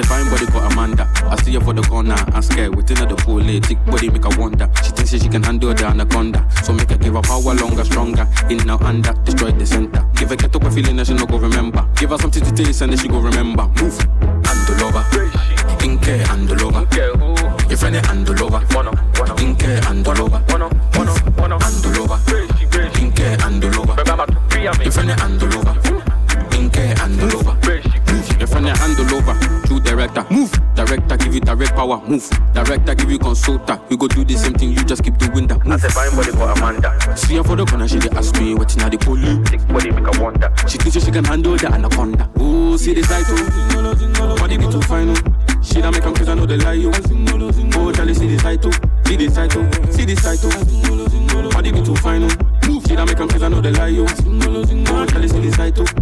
body called Amanda. I see her for the corner, I'm scared. Within her the pool, thick body make her wonder. She thinks she can handle the anaconda. So make her give her power longer, stronger. In now under, destroy the center. Give her get up a feeling that she no go remember. Give her something to taste and then she go remember. Move, handle over. Inke handle over. Your friend handle over. Inke handle over. Handle over. Inke handle over. Your friend handle over. Director. Move. Director give you direct power. Move. Director give you consulta. You go do the same thing. You just keep doing that. Move. fine body for Amanda. See her for the corner. She dey ask me what's in the police. Thick body make her wonder. She thinks she can handle the anaconda. Oh, see the sight, oh. Body be too fine, oh. She da make 'em cause I know they lie, oh. Oh, Charlie, see the sight, oh. See the oh. See the oh. Body be too fine, oh. Move, she da make 'em cause I know they lie, oh. Oh, Charlie, see the oh.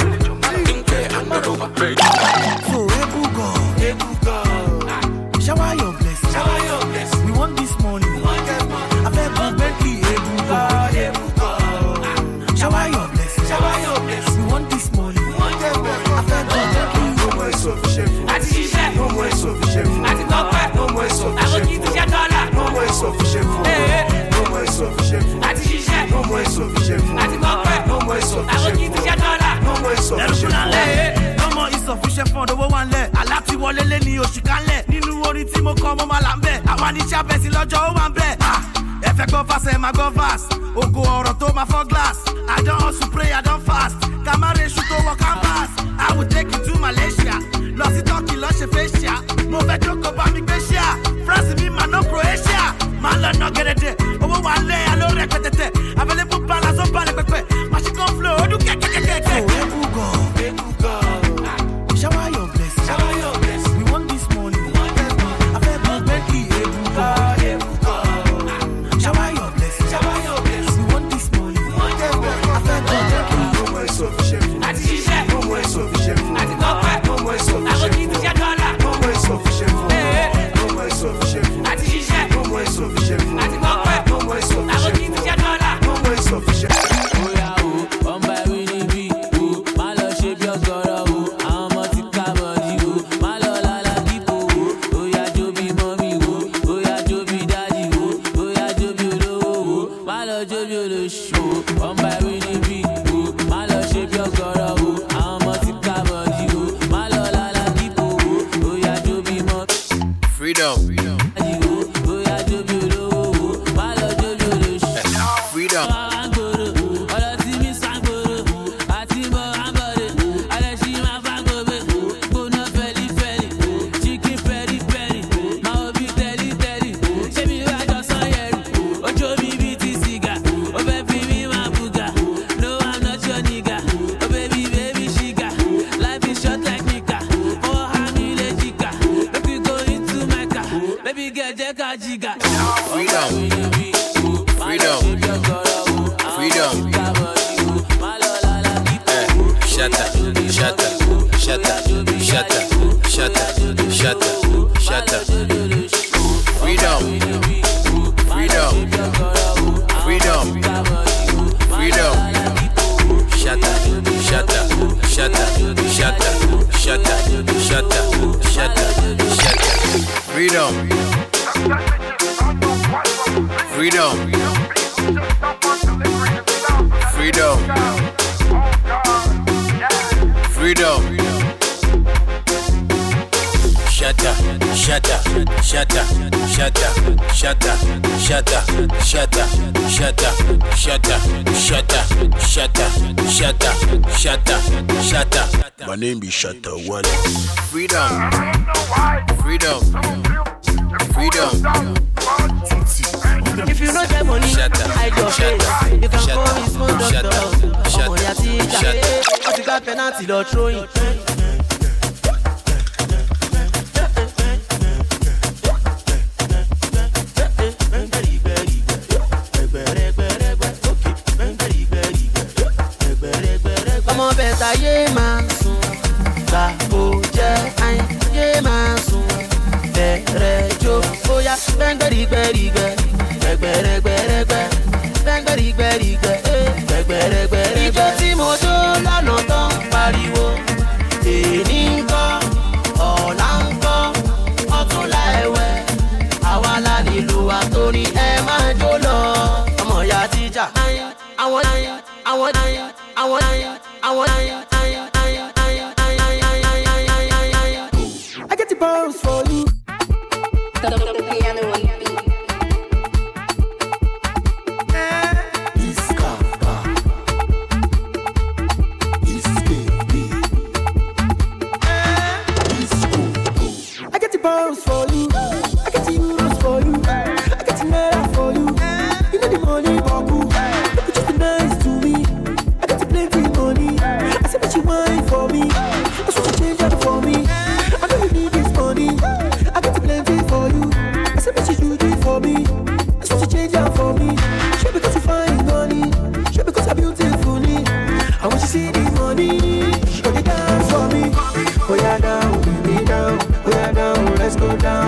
No more insufficient food. àti ṣiṣẹ́. No more insufficient food. àti kọ́pẹ́ No more àwọn insufficient kì í ti ṣe dọ́là. No more insufficient food. lọ́mọ insufficient fund owó wà ńlẹ̀ aláti wọlé lé ní oṣù kálẹ̀ nínú orin tí mo kọ́ mo máa là ń bẹ̀. Àwa ní sábẹ́sì lọ́jọ́ ó wà ń bẹ̀. Ah, ẹ fẹ́ gbọ́ fast ẹ máa gbọ́ fast. Ògo ọ̀rọ̀ tó máa fọ́ glass. I don hustle pray i don fast party not throwing. ọmọ bẹ̀tà yé máa sùn gbà ó jẹ́ àyìn. want I, I want I.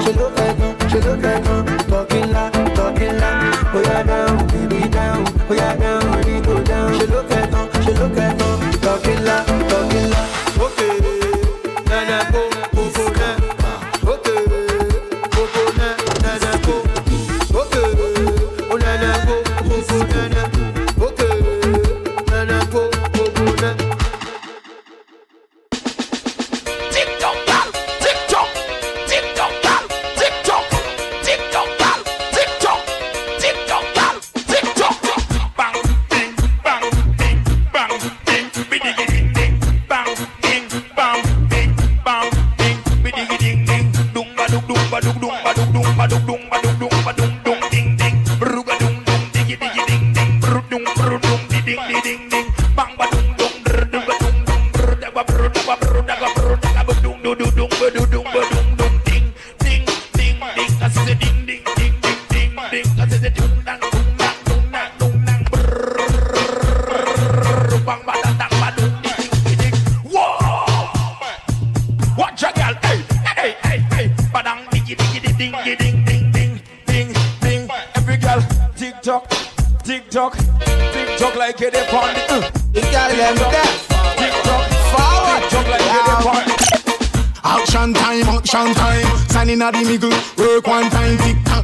She look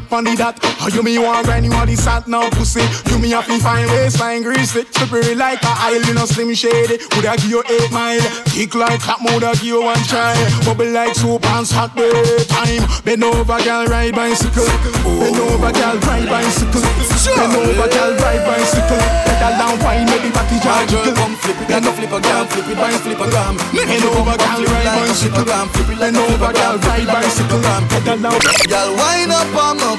pon the dot. How you me want grind you on the sat now, pussy? You me have to find waistline grease it, slippery like a island a slim shady. Would I give you eight mile? Kick like hot mood, I give you one try. Bubble like soap and hot day time. Bend over, girl, ride bicycle. Bend over, girl, ride bicycle. Bend over, girl, ride bicycle. Pedal down, wine, maybe body jar. Girl, come flip it, then flip a gram, flip it, bang, flip a gram. Bend over, girl, ride bicycle. Bend over, girl, ride bicycle. Pedal down, girl, wind up on my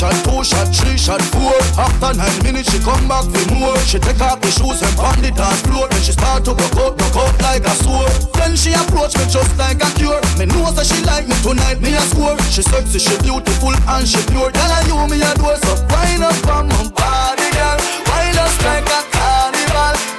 shot, two shot, three shot, four. After nine minutes, she come back for more. She take off the shoes and pound it on floor. Then she start to go, out, out like a sword. Then she approach me just like a cure. Me know that she like me tonight, me a score. She sexy, she beautiful and she pure. Girl, I you me a door, so wind up on my body, girl. Wind like a carnival.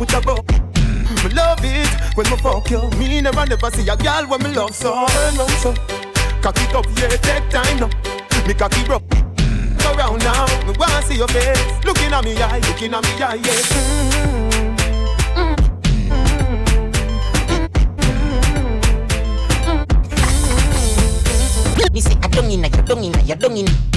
put a up, Me love it when me fuck you. Me never never see a girl when me love so. Turn round so, cock it up, yeah, take time now. Me cocky broke around now. Me wanna see your face, looking at me eye, looking at me eye, yeah. Mm-hmm. Me say I don't in, I don't in, I don't in.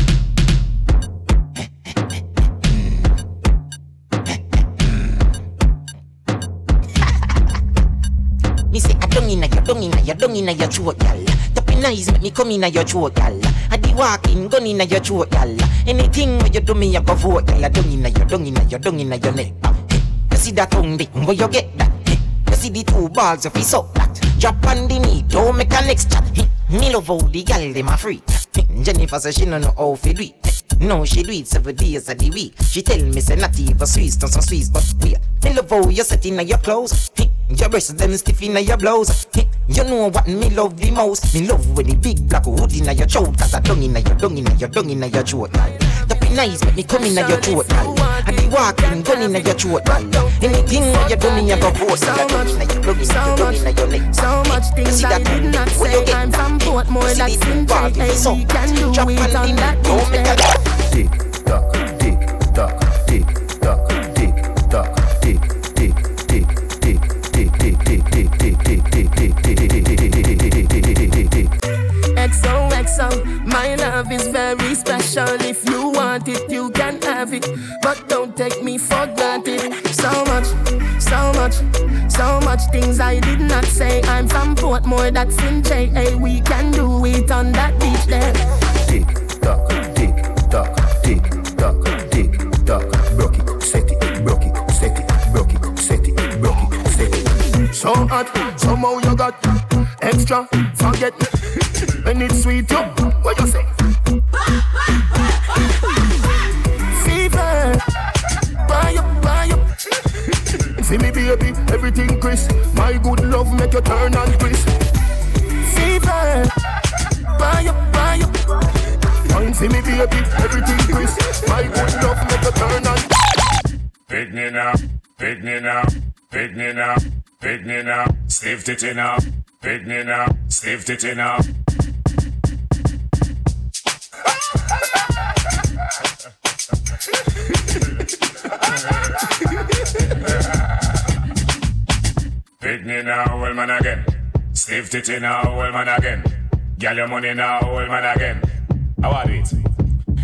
In, I don't in, your throat, gal. Tapping eyes make me come in your throat, gal. I di walking, gun in your throat, gal. Anything where you do me, I go vote, gal. I don't your don't in, your don't in, your neck. Hey, You see that tongue, dick, where you get that? Hey, You see the two balls, if you suck that. Drop on the knee, don't make a next chat. Hey, Me love how the gal, them a free. Hey, Jennifer say she no know how to do it. No, she do it seven days of the week. She tell me say not even Swiss, don't some Swiss, but wait. Me love how you set in your clothes. Your breasts them stiff in your blouse. You know what me love the most? Me love when the big black hood in your throat. Cause I dung in your dung in your dung in your throat. The be nice, make me come in your throat. I be walking, gun in your throat. Anything where you do me, I go vote. So much, in your dung in so your dung much, in your neck. so much things I that did not say. I'm from Portmore, that's in Hey, we can do it on that knee, love is very special. If you want it, you can have it. But don't take me for granted. So much, so much, so much things I did not say. I'm from Portmore, that's in JA. We can do it on that beach there. tick tock, tick tock, tick tock, tick tock. Broke it, set it, broke it, set it, broke it, set it, broke it, set it. So hot, somehow you got extra. Forget when it's sweet, you everything crisp. My good love make you turn and crisp. Fever, buy up, buy up. Wine, see me, baby, everything crisp. My good love make you turn and. Pick me now, pick me now, pick me now, pick me now, stiff titty now, pick me now, stiff titty now. Now, old man again. Stiff titty now, old man again. Girl your money now, old man again. How are it?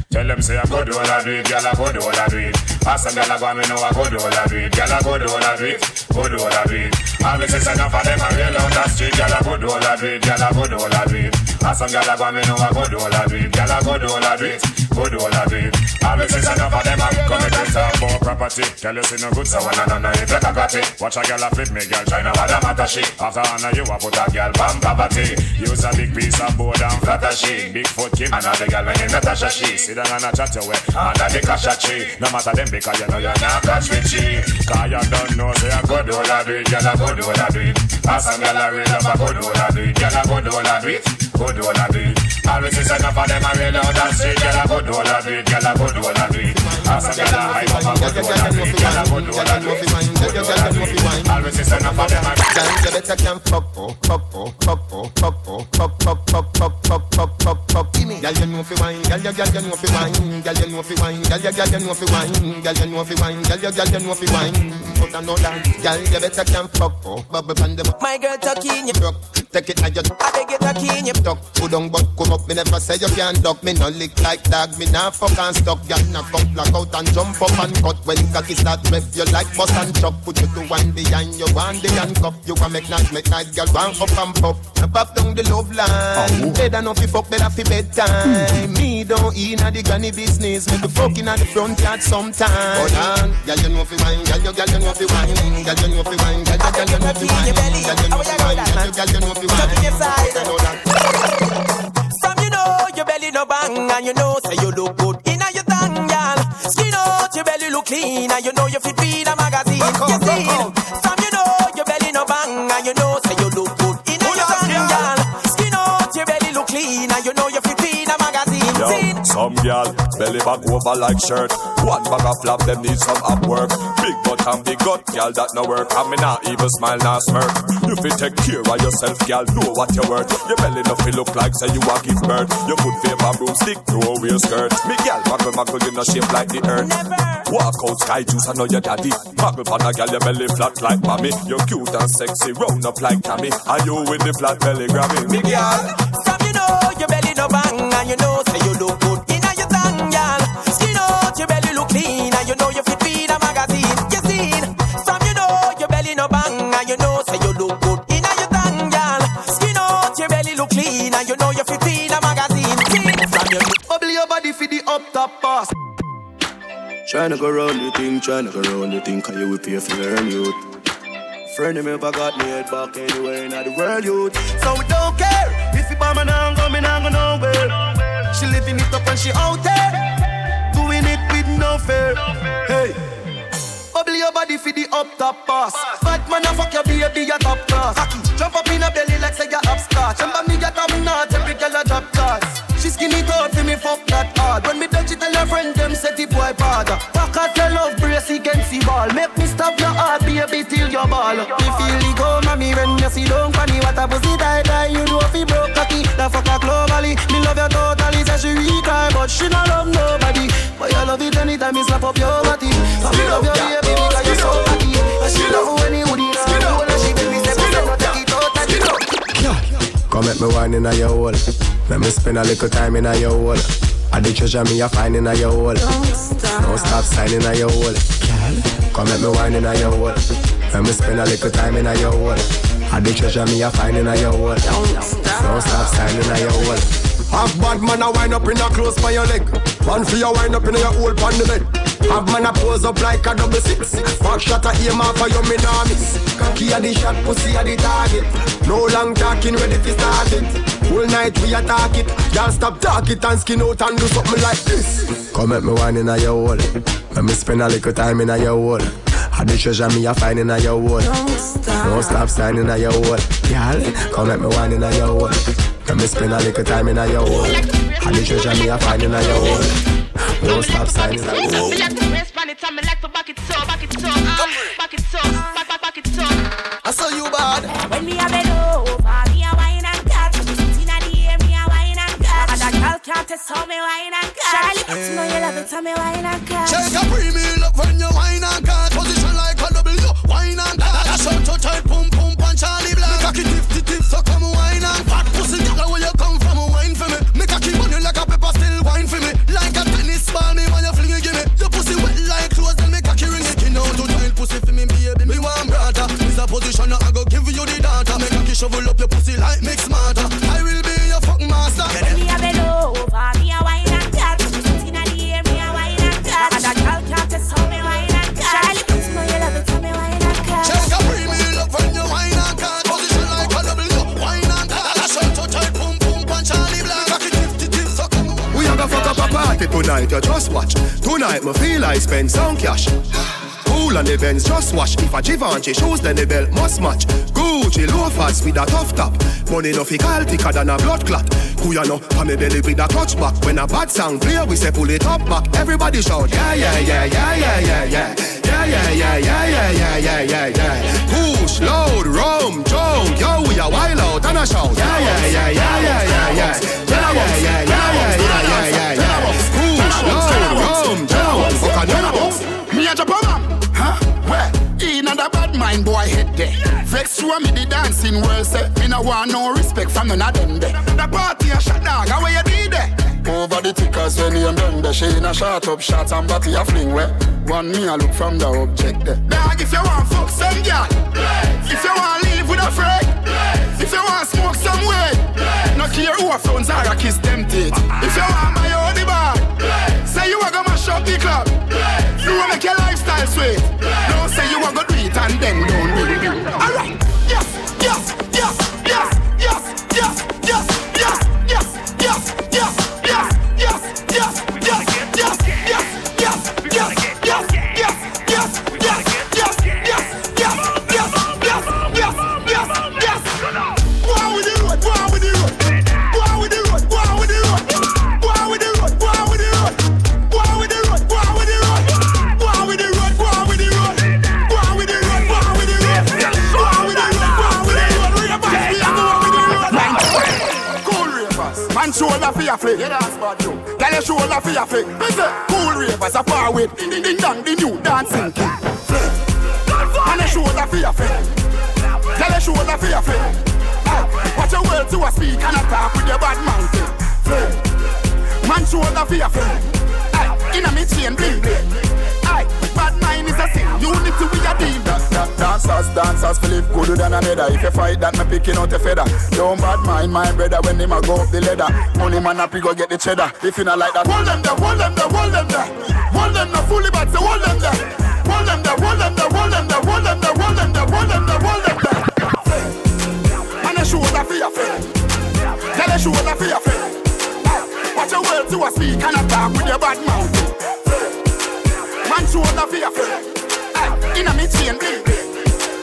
Tell them say I go do all I do it, girl I go do all I do it. Ask them girl I go me know I go do all I do it, girl I go do all I do it, go do all I do it. All me say enough of them I real on the street, girl I go do all I do it, girl I go do all I do it. A some gyal a go me know a good all a bit. Gyal a good all a bit, good all a bit. Always is enough of them a come and talk more property. Tell you see no good, so one and none if you got it. Watch a gyal a flip me, gyal try no bother matter she. After honor you a put a gyal pan poverty. Use a big piece of board and flatter she. Big foot Kim another gyal when you Natasha she. Sit down and a chat your way under the kasha tree. No matter them because you know you're not catch with she. Cause you don't know say a good all a bit, gyal a good all a bit. A some gyal a real up a good all a bit, gyal a good all a bit. I do it. Ask some girl I real love I go do all I do it, girl I go do all I do it, go do all I it. Always is enough of them I real out that street, girl I go do all I do it, girl I go do all I do it. Ask some girl I hype up I go do all I do it, girl I go do all I do it, go do all I do it. Always is enough of them I Girl, you better can pop, oh, pop, oh, pop, oh, pop, oh, pop, pop, pop, pop, pop, pop, pop, pop. Girl, you know fi wine, girl, you, girl, you know fi wine, girl, you know fi wine, girl, you, girl, you know fi wine, girl, you know fi wine, girl, you, girl, you know fi wine. But I know that, girl, you better can pop, oh, bubble on the My girl talking you rock. Take it now, you I beg it, you talking you duck. Put down, but come up. Me never say you can't duck. Me no lick like dog. Me nah fuck and stuck. Girl, knock up, black out and jump up and cut. When cocky start rev, you like bust and chop. Put you to one behind you, one the handcuff. You want make nice, make nice, girl, one up and pop. Now pop down the love line. Better not fi fuck, better fi bedtime. Me don't inna the granny business. Me be fucking at the front yard sometime. Hold on, girl, you know fi wine, girl, you, girl, you know fi wine, girl, you know fi wine, girl, you, girl, you know fi wine, girl, you know fi wine, girl, you know fi wine. Tuck in your side. You know that. Some you know your belly no bang and you know say you look good inna your girl. Skin out your belly look clean and you know you fit read a magazine. See, some you know Some gal belly back over like shirt. One bag of flap, them need some up work. Big butt and big gut, gal that no work. I mean not even smile, not smirk. You fit take care of yourself, gal. Know what you worth. Your belly no feel look like say you a give birth. You could favor broomstick, throw away your skirt. Me gal, muggle muggle, you no shape like the earth. Walk out sky juice, I know your daddy. Muggle pan a gal, your belly flat like mommy. You're cute and sexy, round up like Tammy. Are you with the flat belly grabbing. Me gal. From you know your belly no bang and you know your body for the up top pass. Tryna go round the thing, tryna go round the thing, cause you will pay for your youth. Friend of me ever got me head back anywhere in the world, youth. So we don't care if you bomb and I'm coming, I'm going nowhere. She living it up and she out there, doing it with no fear. Hey. Bubble your body for the up top pass. Bad man, I fuck your baby, your top class. Jump up in a belly like say you upstart. Remember me, get top notch, every girl a drop class. She skinny tall for me, fuck that hard. When me touch it, tell her friend them set the boy bad. Fuck out your love brace against the ball. Make me stop your heart, baby, till your ball. Me feel the go, mommy, when you see don't funny. What a pussy die die, you know if he broke cocky. The fuck a globally, me love you totally. Say she weak cry, but she not love nobody. But you love it anytime me slap up your body. So me love your Come make me wine in a your hole. Let me spend a little time in a your hole. I the treasure me a find in a your hole. Don't stop Don't stop signing a your hole. Come make me wine in a your hole. Let me spend a little time in a your hole. I the treasure me a find in a your hole. Don't stop signing a your hole. Half bad man a wind up in a close by your leg. One for your wind up in your hole pan the bed. Have man a pose up like a double six. Back shot a aim off for your me nah. Cocky a the shot, pussy a the target. No long talking, ready to start it. Whole night we attack it. Y'all stop talking and skin out and do something like this. Come at me wine in a your hole. Let me spend a little time in a your hole. I the treasure me a find in a your hole. Don't stop signing a your hole. Y'all, come at me wine in a your hole. Let me spend a little time in a your hole. I the treasure me a find in a your hole. Don't stop signing a your hole. Me like to rest on it and me like to back it up, back it up, back it up, back, back, back it up. I saw you bad. When me a bend over, me a wine and cut. Inna the air, me a wine and cut. And a girl can't test how me wine and cut. Charlie, you know eh. you love it, how me wine and cut. Shake a premium up when you wine and cut. Position like a W, wine and cut. Dash out to tight, pum pum punch Charlie Black. Make a tip tip tip, so come wine and fat pussy. Girl, where you ball, me when you fling it, give me. Your pussy wet like clothes, then a key ring. Skin out to tight pussy for me, baby. Me want brother. This a position, I go give you the data. Make a key shovel up your pussy like mix smarter. Tonight, you just watch. Tonight me feel I spend some cash. Cool on the Benz, just wash. If a Givenchy shoes, then the belt must match. Gucci loafers with a tough top. Money no fi call thicker than a blood clot. Kuyano, pa me belly with a clutch back. When a bad sound clear, we say pull it up back. Everybody shout, yeah, yeah, yeah, yeah, yeah. Yeah, yeah, yeah, yeah, yeah, yeah, yeah, yeah, dancing world say eh. Me no want no respect from none of them there. The party a shot dog, how you did there? Eh? Over the tickers when you done the She in a shot up shots and body a fling where One me a look from the object there. Dog if you want fuck some girl, if you want live with a friend, if you want smoke some way, no care who a phones are a kiss them teeth. If you want my own the bar, say you a go mash up the club. You wanna make your lifestyle sweet. Don't say you a go do it and then don't do it. For your flick. Yeah, that's bad, yo. Tell your shoulder for your flick. Cool ravers a far with. Ding ding ding dong, the new dancing king. Flick. And your shoulder for your flick. Tell your shoulder for your flick. Aye. Ah, watch your words to a speak and attack with your bad mouth. Flick. Man shoulder for your flick. Inna me chain bling bling. Bad mind is a sin. Unity we a deal. Da, dancers, dancers, Philip gooder than another. If you fight that, me picking out a feather. Don't bad mind my brother when him a go up the ladder. Money man up, he go get the cheddar. If you not like that, hold them there, hold them there, hold them there. Hold them there, fully bad, so hold them there. Hold them there, hold them there, hold them there, hold them there, hold them there, hold them there, hold them there. And a shoulder for your friend. Tell a shoulder for your friend. Watch your words to a speak and attack with your bad mouth. Man shoulder for your friend. Aye, inna me chain bling bling.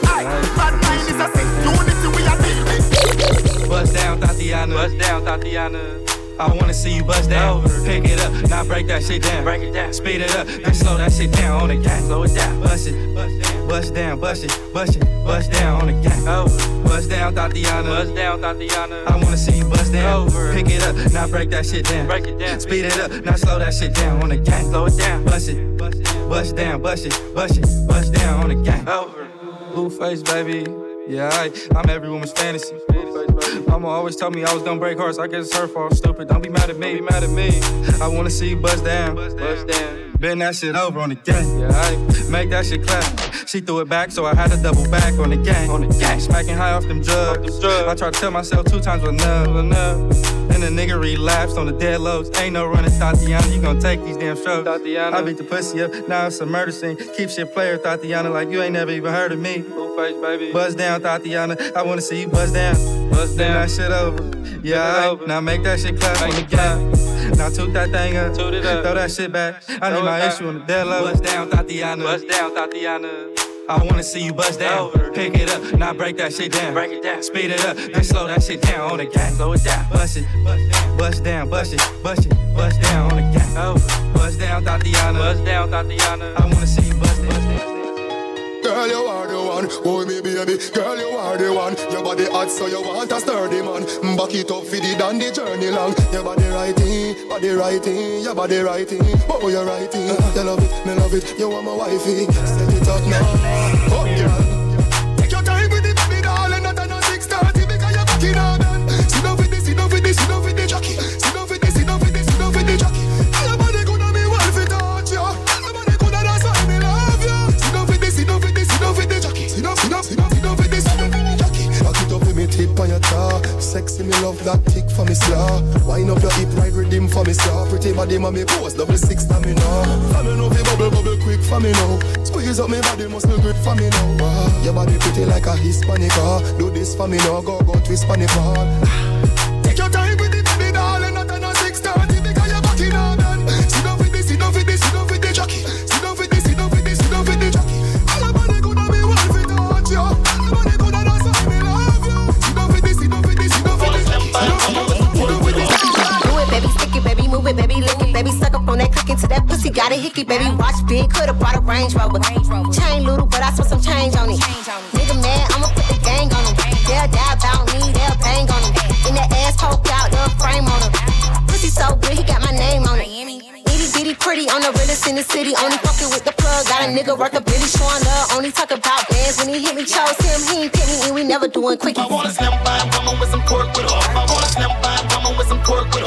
Aye, bad mind is a sin. Unity we a deal with. Bust down, Thotiana. Bust down, Thotiana. I wanna see you bust down. Pick it up, now break that shit down. Break it down. Speed it up, then slow that shit down on the gang. Slow it down. Bust it, bust down, bust it, bust it, bust down on the gang. Over. Bust down, Thotiana. Bust down, Thotiana. I wanna see you bust down. Over. Pick it up, now break that shit down. Break it down. Speed it up, now slow that shit down on the gang. Slow it down. Bust it, bust down, bust it, bust it, bust down on the gang. Over. Blueface, baby. Yeah, I, I'm every woman's fantasy. Mama always told me I was gonna break hearts. I guess it's her fault. Stupid. Don't be mad at me. Be mad at me. I wanna see you bust down. Bust down. Bend that shit over on the gang. Yeah, I make that shit clap. She threw it back, so I had to double back on the gang. On the gang. Smacking high off them drugs. I tried to tell myself two times was enough. enough. And the nigga relapsed on the dead lows. Ain't no running, Thotiana. You gon' take these damn strokes. Thotiana. I beat the pussy up. Now it's a murder scene. Keep shit player, Thotiana, like you ain't never even heard of me. Face, baby. Buzz down, Thotiana. I wanna see you buzz down. Buzz down. that shit over. Yeah, I, now make that shit clap on the gang. Now toot that thing up. Toot it up. Throw that shit back. I need my issue on the dead low. Buzz down, Thotiana. Buzz down, Thotiana. I wanna see you bust down. Pick it up, now break that shit down. Break it down. Speed it up, then slow that shit down on the gang. Slow it down. Bust it, bust down, bust it, bust it, bust down on the gang. Over. Bust down, Thotiana. Bust down, Thotiana. I wanna see you bust down. Girl, you are the one. Oh, me baby. Girl, you are the one. Your body hot, so you want a sturdy man. Back it up for the down the journey long. Your body righty, body righty, your body righty. Oh, you're righty. Uh. You love it, me love it. You want my wifey. Set it up now. Oh, girl. Sexy me love that tick for me slaw. Wind up your hip right rhythm for me slaw. Pretty body me pose double six for me now. For me know fi bubble bubble quick for me now. Squeeze up me body must look good for me now. Your body pretty like a Hispanic ah. Do this for me now. Go go twist for me fall. Baby, watch big, coulda brought a Range Rover. Chain little, but I spent some change on it. Nigga mad, I'ma put the gang on him. They'll die about me, they'll bang on him. In that ass poke out, the frame on him. Pussy so good, he got my name on it. Itty bitty pretty on the realest in the city. Only fucking with the plug. Got a nigga worth a billy showing love. Only talk about bands when he hit me. Chose him, he ain't pick me, and we never doing quickies. I want a slim fine woman with some pork with her. I want a slim fine woman with some pork with her.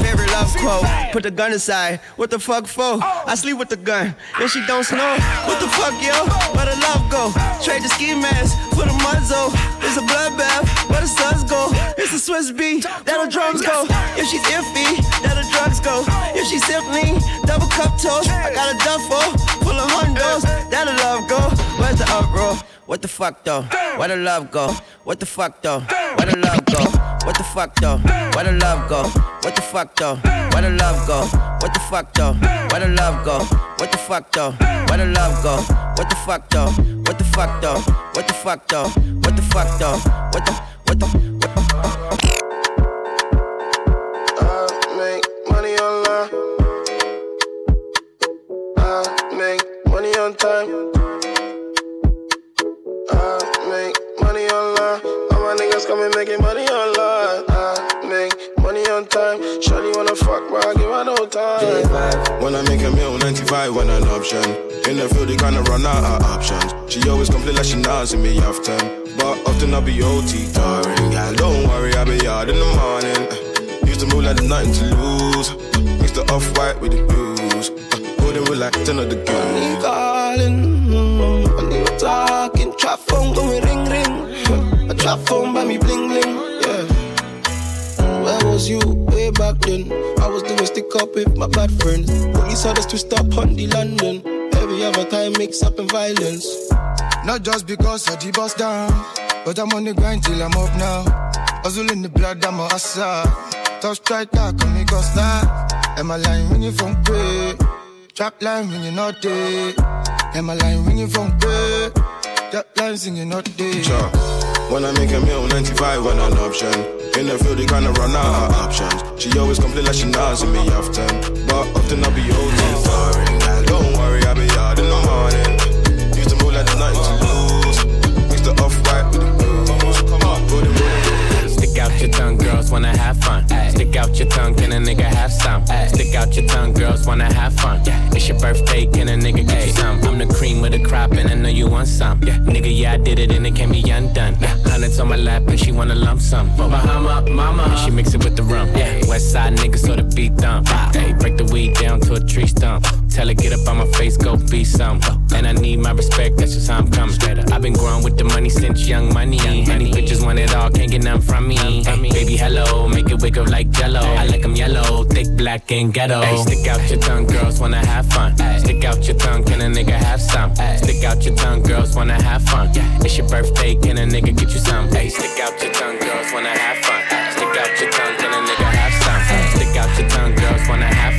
favorite love quote. Put the gun aside. What the fuck for? I sleep with the gun. If she don't snow, what the fuck, yo? Where the love go? Trade the ski mask for the muzzle. It's a bloodbath. Where the suns go? It's a Swizz beat. That'll drums go. If she's iffy, that'll drugs go. If she simply double cup toast, I got a duffel full of hundos. That the love go. Where's the uproar? What the fuck though? Where the love go? What the fuck though? Where the love go? What the fuck though? Where the love go? What the fuck though? Where the love go? What the fuck though? Where the love go? What the fuck though? Where the love go? What the fuck though? What the fuck though? What the fuck though? What the fuck though? What the what the what the I make money online. I make money on time. My niggas coming making money online. I make money on time. Shawty wanna fuck, but I give her no time. When I make a meal, 95 when an option. In the field, they kinda run out of options. She always complain like she not me often. But often I'll be OT tiring. Yeah, don't worry, I'll be out in the morning. Used to move like there's nothing to lose. Mix the off white with the blues. Holding with like 10 of the guns. calling. Mm, talking, trap phone going ring ring. A trap phone by me bling bling. Yeah. Where was you way back then? I was doing stick up with my bad friends. Police had us to stop on the London. Every other time mix up in violence. Not just because I the bust down, but I'm on the grind till I'm up now. Hustle in the blood, I'm a hustler. Tough striker, come me go star. Am I lying when you from pay? Trap line when you're not there. Am I lying when you from pay? Trap line singing not there. When I make a meal, 95 when an option. In the field, they kinda run out of options. She always complain like she not me often. But often I'll be tiring. Yeah, don't worry, I'll be out in the morning. Used to move like there's nothing out your tongue, girls wanna have fun. Stick out your tongue, can a nigga have some? Stick out your tongue, girls wanna have fun. It's your birthday, can a nigga get you some? I'm the cream of the crop, and I know you want some. Nigga, yeah, I did it, and it can't be undone. Hundreds on my lap, and she wanna lump sum. Bahama, mama, and she mix it with the rum. West side nigga, so the beat. Hey, break the weed down to a tree stump. Tell her get up on my face, go be some. And I need my respect, that's just how I'm coming. I've been growing with the money since young money. Many bitches want it all, can't get none from me. Hey, baby, hello, make it wiggle like jello. I like 'em yellow, thick, black, and ghetto. Hey, stick out your tongue, girls wanna have fun. Stick out your tongue, can a nigga have some? Stick out your tongue, girls wanna have fun. It's your birthday, can a nigga get you some? Hey, stick out your tongue, girls wanna have fun. Stick out your tongue, can a nigga have some? Stick out your tongue, girls wanna have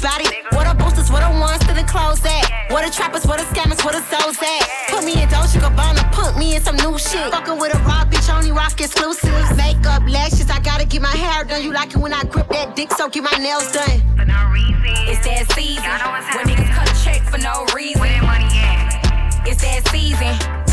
don't be confused about it. What the boosters, what the ones to the clothes at? What the trappers, what the scammers, what the souls at? Put me in Dolce Gabbana, put me in some new shit. Fucking with a raw bitch, only rock exclusives. Makeup, lashes, I gotta get my hair done. You like it when I grip that dick, so get my nails done. For no reason. It's that season when niggas cut a check for no reason. It's that season when niggas cut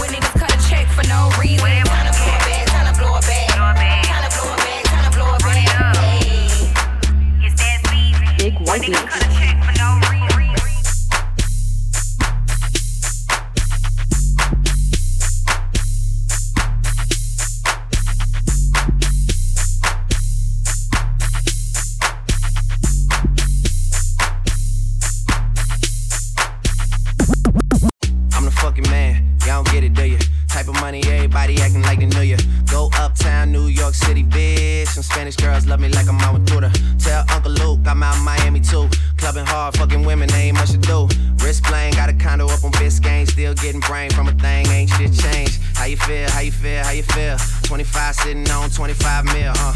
fucking women, ain't much to do. Wrist playing, got a condo up on Biscayne. Still getting brain from a thing, ain't shit changed. How you feel, how you feel, how you feel? 25 sitting on 25 mil, uh.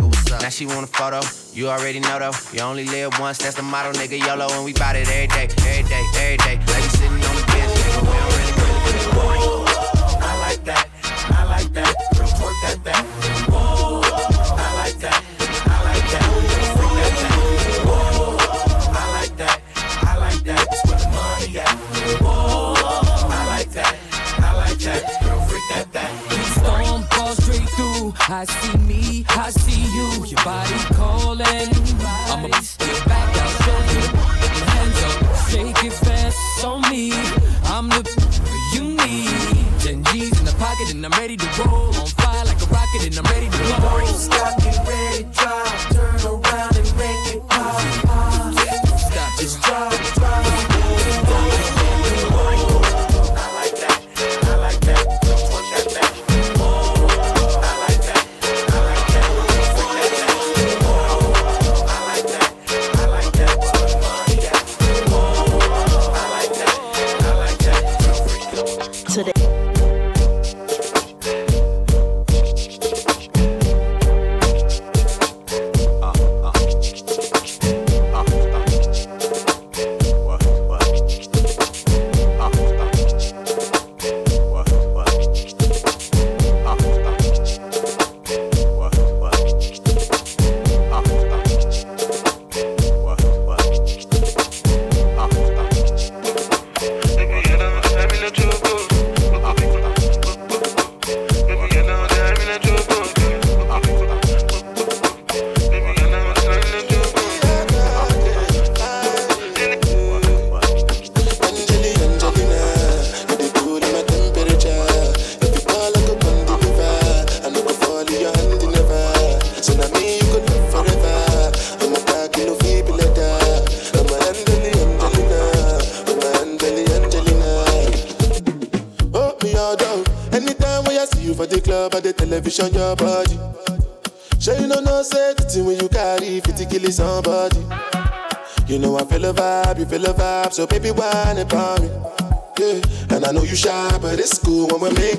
what's up? Now she want a photo. You already know though. You only live once, that's the motto, nigga. YOLO, and we bout it every day, every day, every day. Like we sitting on the bench, I see me, I see you. Your body calling. I'ma step back, I'll show you. Your hands up, shake it fast on me. I'm the you need. Ten G's in the pocket and I'm ready to roll. On fire like a rocket and I'm ready to blow. Stop, get ready, or your body. Sure you know no thing when you carry 50 kill somebody. You know I feel a vibe, you feel a vibe, so baby whine about me. Yeah, and I know you shy, but it's cool when we're making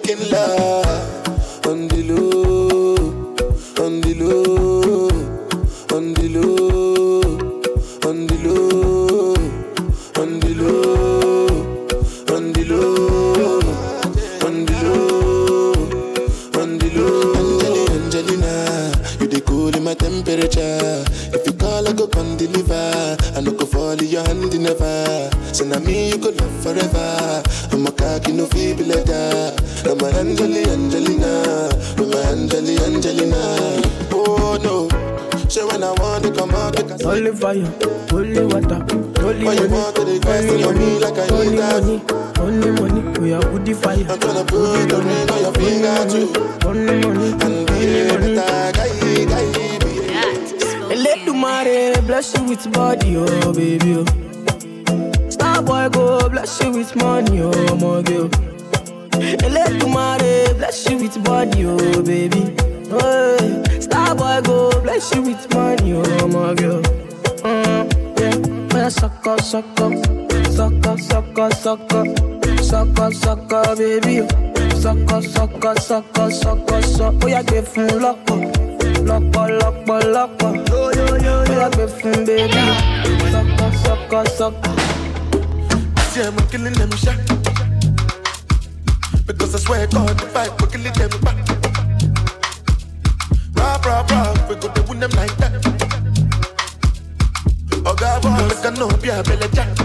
Holy fire, holy water, holy Why you money, want to invest holy in money, me like I holy need that? money, holy money. We are good fire. I'm tryna put the ring on your finger too. Holy money, And be a better guy, guy, Eledumare bless you with body, oh baby. Oh. Sucker, sucker, sucker. Oh yeah, give fun lọ́pọ̀ lọ́pọ̀ lọ́pọ̀ lọ́pọ̀ bóyá gbé fún bébí sọ́kọ́ sọ́kọ́ sọ́kọ́. See, I'm killing them shot. Because I swear God, the fight, we're killing them back. Rap, rap, rap, we go to win them like that. Oh, God, make a no be a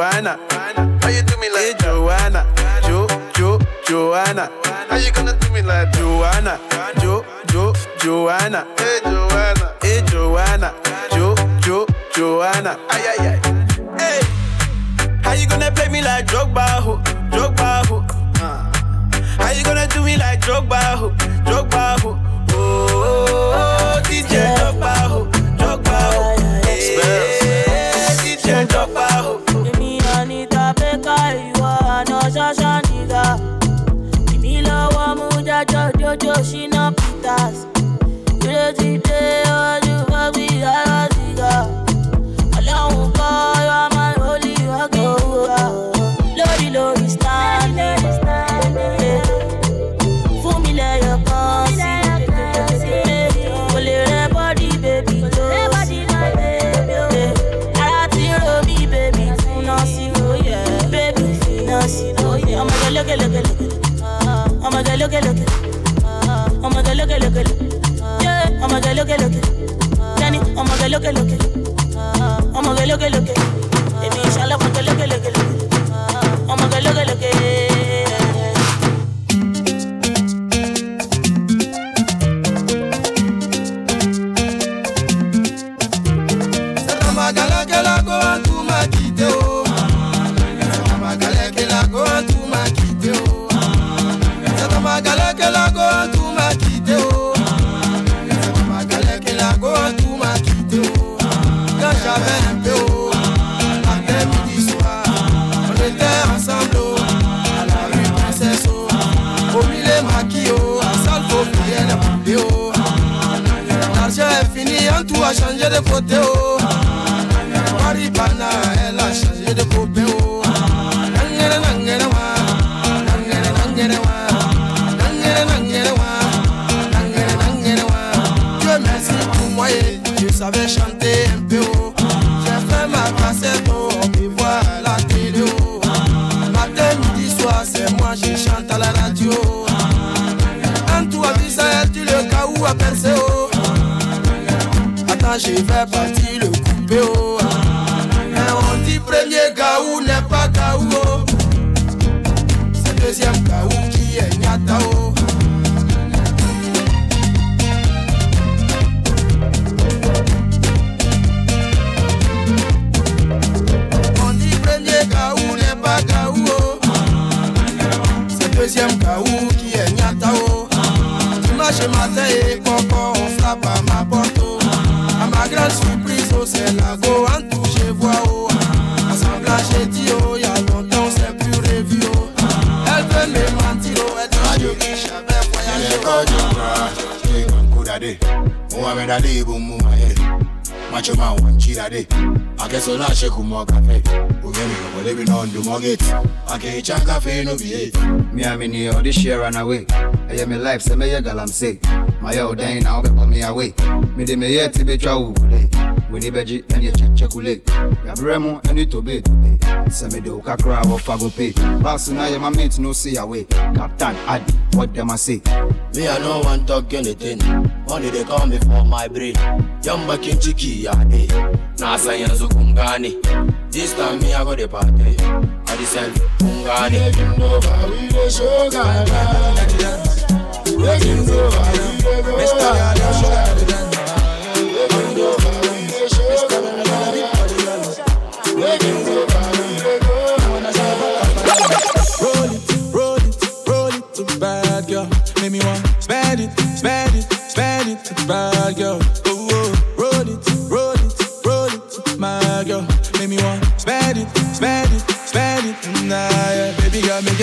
Joanna? Why you do me like hey, Joanna, Jo, Jo, Joanna? How you gonna do me like Joanna, Jo, Jo, Joanna? Hey Joanna, hey Joanna, Jo, Jo, Joanna. Ay ay ay. Hey, how you gonna play me like Drogba, ho, Drogba, ho? Uh. How you gonna do me like Drogba, ho, Drogba, ho? Oh, oh, oh, DJ Drogba, ho, Drogba, ho. Hey, DJ Drogba, ho. Jájọ́ jójó ṣínà Peters. Ilé ti dé ojú fọ́bí ọ̀rọ̀ sìgá. Ọlọ́run kọ́ yọ máa ń holí ọ̀gẹ̀ ìwúra. Lórí lórí standing. Yeah. Fún mi lẹ́yọ̀ kan sí. Kò lè rẹ bọ́dí bèbí tó sí. Ara ti ro mí bèbí fúnná sí lóye. Lókè lókè lókè. Lókè lókè. Yeah. Ọmọge lókè lókè. Jenny, ọmọge lókè lókè. Ọmọge lókè lókè. Èmi ìṣàlẹ̀ ọmọge lókè lókè lókè. Ọmọge lókè lókè. Magalakela go and to my kite o. Magalakela go and to my kite o. Magalakela go and to tout a changé de côté oh. Elle a changé de copain oh. Nangere, nangere, wa. Nangere, nangere, wa. Nangere, nangere, merci pour moi, et je savais chanter un peu oh. J'ai fait ma cassette oh, à la télé oh. Matin, midi, soir, c'est moi, je chante à la radio. En tout à tu le cas où à percer oh. Je vais partir le couper oh. Mais on dit premier gaou n'est pas gaou oh. C'est deuxième gaou qui est nyata oh. On dit premier gaou n'est pas oh. C'est deuxième gaou qui est nyata oh. Dimanche matin et À ma grande surprise oh c'est la go en tout je vois oh. Assemblage j'ai dit oh y'a longtemps on s'est plus revu oh. Elle veut me mentir oh elle dit que j'avais voyagé Kudade, Muhammad Ali bumu maye. Macho man one chidade. Akeso la sheku mo cafe. Ugemi ko living on the mortgage. Ake chan cafe no be Me I mean you this year run away. I am my life, say me ya galam say. My yo dang now be me away. Me de me yet to be chow kule. We ni beji and ye check check kule. Ya bremo and you to be to be. Say me do kakra wo fago pay. Boss na ya my mate no see away. Captain Adi, what them I say? Me I no want talk anything. Money they call me for my brain. Yamba kinchiki ya day. Nasa yanzu kungani. This time me I go the party. I decide kungani. Taking over, we the show go. Mr. Make me want spend it, spend it, spend it bad girl. Oh, oh, roll it, roll it, roll it, my girl. Make me want spend it, spend it, spend it, nah, yeah. Baby girl, make.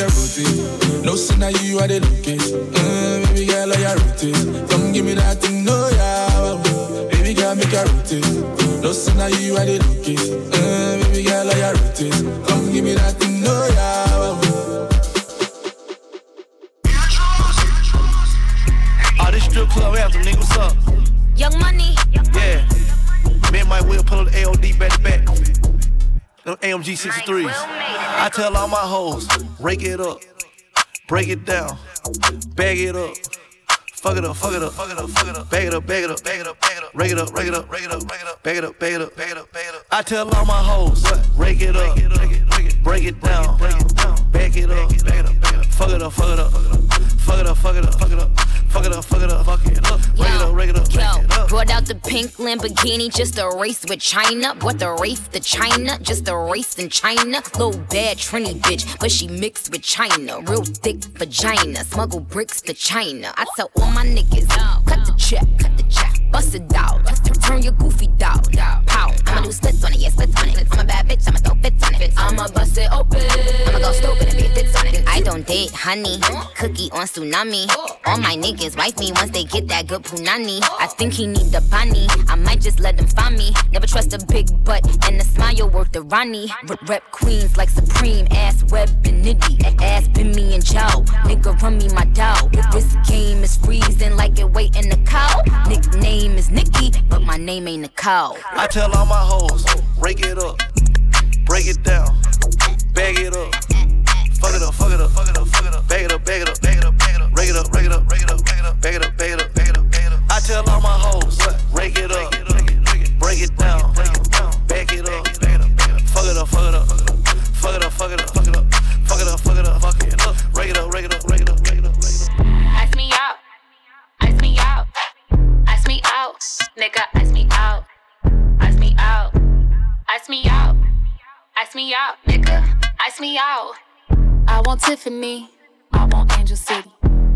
No sin now you are the locust. Uh, baby girl, are you rotate? Come give me that thing, no, yeah. Baby girl, make it rotate. No sin now you are the locust. Uh, baby girl, are you rotate? Come give me that thing, no, yeah. Anthem, nigga, what's up? Young Money. Yeah. Me and my will pull up the AOD back to back. Them AMG 63s. I tell all my hoes, rake it up, break it down, bag it up. Fuck it up, fuck it up, fuck it up, fuck it up, bag it up, bag it up, bag it up, bag it up, rake it up, rake it up, rake it up, rake it up, bag it up, bag it up, bag it up, bag it up. I tell all my hoes, rake it up, break it down, bag it up, bag it up, bag it up, fuck it up, fuck it up, fuck it up, fuck it up, fuck it up, fuck it up, fuck it up, fuck it up, rake it up, rake it up, rake it up. brought out the pink Lamborghini just to race with China. What the race to China? Just a race in China. Little bad Trini bitch, but she mixed with China. Real thick vagina. Smuggle bricks to China. I tell all my niggas, cut the check, cut the check. Bust it out, turn your goofy down. Pow, I'ma do splits on it, yeah, splits on it. I'm a bad bitch, I'ma throw fits on it. I'ma bust it open. I'ma go stupid and be fits on it. I don't date honey, cookie on tsunami. All my niggas wife me once they get that good punani. I think he need the bunny. I might just let him find me. Never trust a big butt and a smile worth the Ronnie. Rep queens like Supreme, ass web and nitty. Ass been me and Joe. Nigga run me my dough. If this game is freezing like it wait in the cow. Nickname is Nikki, but my name ain't Nicole. I tell all my hoes, rake it up, break it down, bag it up, fuck it up, fuck it up, fuck it up, fuck it up, bag it up, bag it up, bag it up, bag it up, rake it up, rake it up, rake it up, bag it up, bag it up, bag it up, bag it up, bag it up. I tell all my hoes, rake it up, break it down, bag it up, Tiffany. I want Angel City.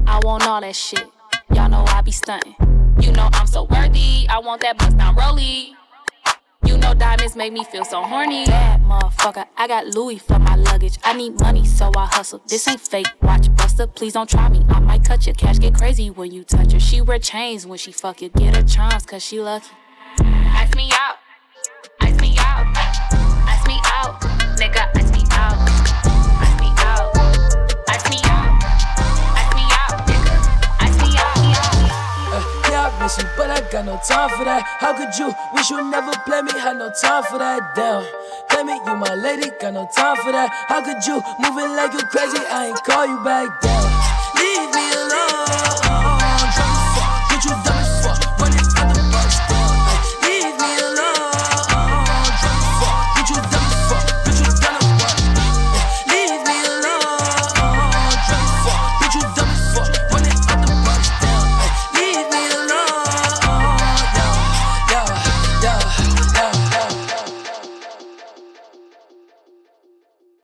I want all that shit. Y'all know I be stunting. You know I'm so worthy. I want that bust down rollie. You know diamonds make me feel so horny. Bad motherfucker, I got Louis for my luggage. I need money, so I hustle. This ain't fake. Watch Buster, please don't try me. I might cut your cash, get crazy when you touch her. She wear chains when she fuck you. Get her charms, cause she lucky. Ice me out. Ice me out. Ice me out. Nigga, Yeah, I miss you, but I got no time for that. How could you wish you never play me? Had no time for that. Damn, play me, you my lady, got no time for that. How could you moving like you crazy? I ain't call you back down. Leave me alone.